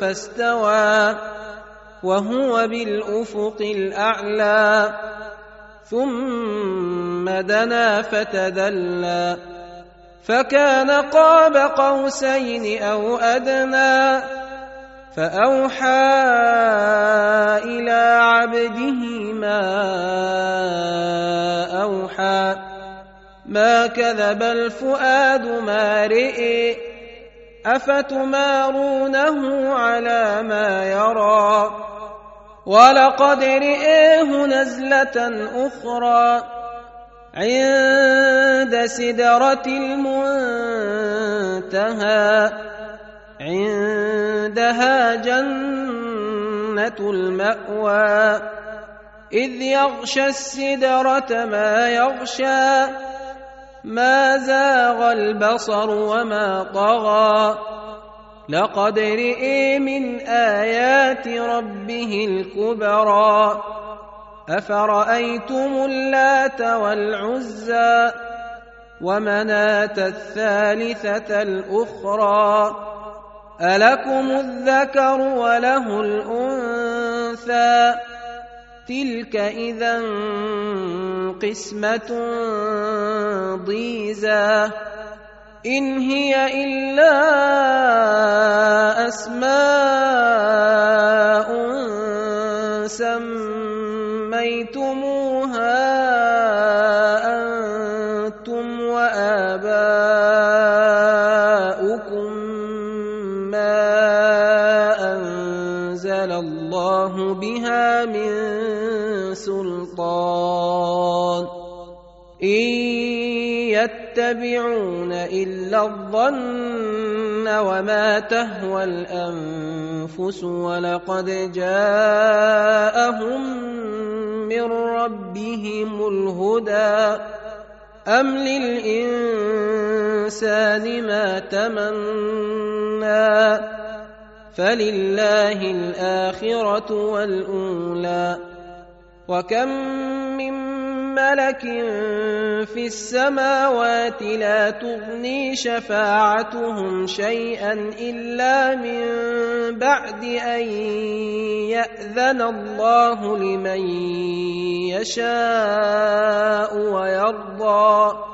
فاستوى وهو بالأفق الأعلى ثم دنا فتدلى فكان قاب قوسين أو أدنى فأوحى إلى عبده ما أوحى ما كذب الفؤاد ما رئي. افتمارونه على ما يرى؟ ولقد رئيه نزله أخرى عند سدره المنتهى عندها جنه الماوى اذ يغشى السدره ما يغشى ما زاغ البصر وما طغى. لقد رئي من آيات ربه الكبرى. أفرأيتم اللات والعزى ومناة الثالثة الأخرى؟ ألكم الذكر وله الأنثى؟ تلك اذا قسمه ضيزى ان هي الا اسماء سميتموها أنتم واباؤكم ما الله بها من سلطان. إن يتبعون إلا الظن وما تهوى الأنفس ولقد جاءهم من ربهم الهدى. أم للإنسان ما تمنى فلله الاخره والاولى وكم من ملك في السماوات لا تغني شفاعتهم شيئا الا من بعد ان ياذن الله لمن يشاء ويرضى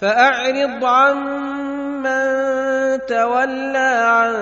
فأعرض عمن تولى عن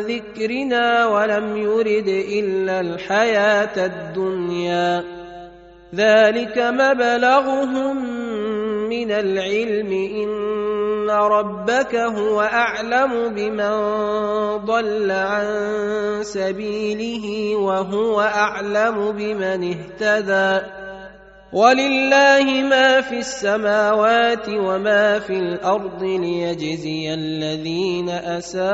ذكرنا ولم يرد إلا الحياة الدنيا. ذلك مبلغهم من العلم إن ربك هو أعلم بمن ضل عن سبيله وهو أعلم بمن اهتدى. ولله ما في السماوات وما في الأرض ليجزي الذين أساءوا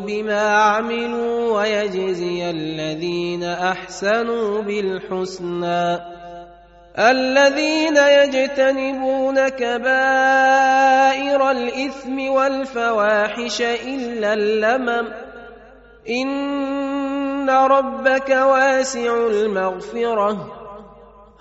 بما عملوا ويجزي الذين أحسنوا بالحسنى. الذين يجتنبون كبائر الإثم والفواحش إلا اللمم. إن ربك واسع المغفرة.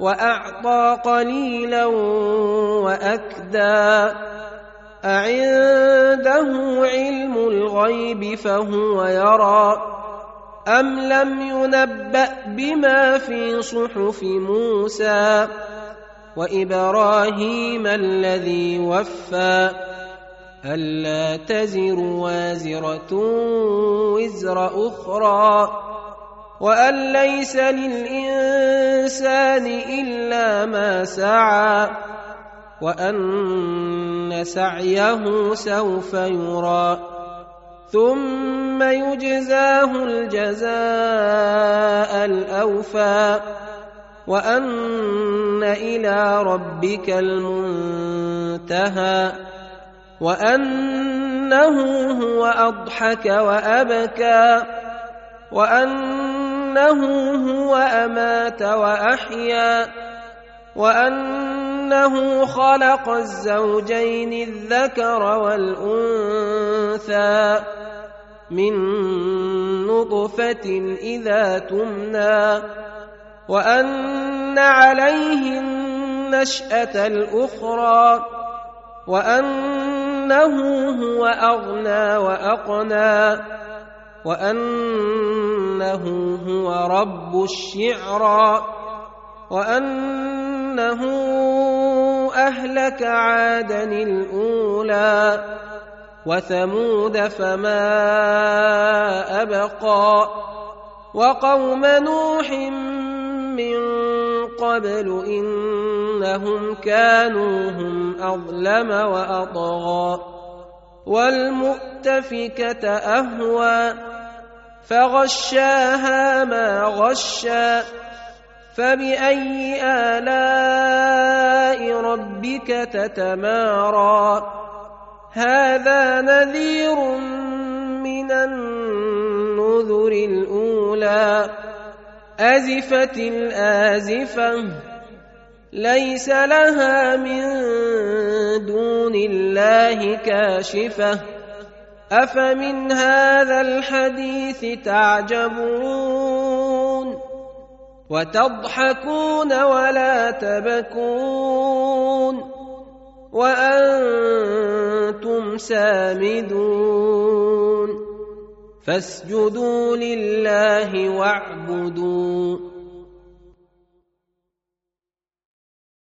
وأعطى قليلا وأكدى. أعنده علم الغيب فهو يرى. أم لم ينبأ بما في صحف موسى وإبراهيم الذي وفى؟ ألا تزر وازرة وزر أخرى. وأن ليس للإنسان إلا ما سعى وأن سعيه سوف يرى ثم يجزاه الجزاء الأوفى وأن إلى ربك المنتهى وأنه هو أضحك وأبكى وأنه هو أمات وأحيا وأنه خلق الزوجين الذكر والأنثى من نطفة إذا تمنى وأن عليه النشأة الأخرى وأنه هو أغنى وأقنى وأنه هو رب الشعرى وأنه أهلك عادا الأولى وثمود فما أبقى وقوم نوح من قبل إنهم كانوا هم أظلم وأطغى والمؤتفكة أهوى فغشاها ما غشى فبأي آلاء ربك تتمارى. هذا نذير من النذر الأولى أزفت الآزفة ليس لها من دون الله كاشفة. أفمن هذا الحديث تعجبون؟ وتضحكون ولا تبكون؟ وأنتم سامدون؟ فاسجدوا لله واعبدوا.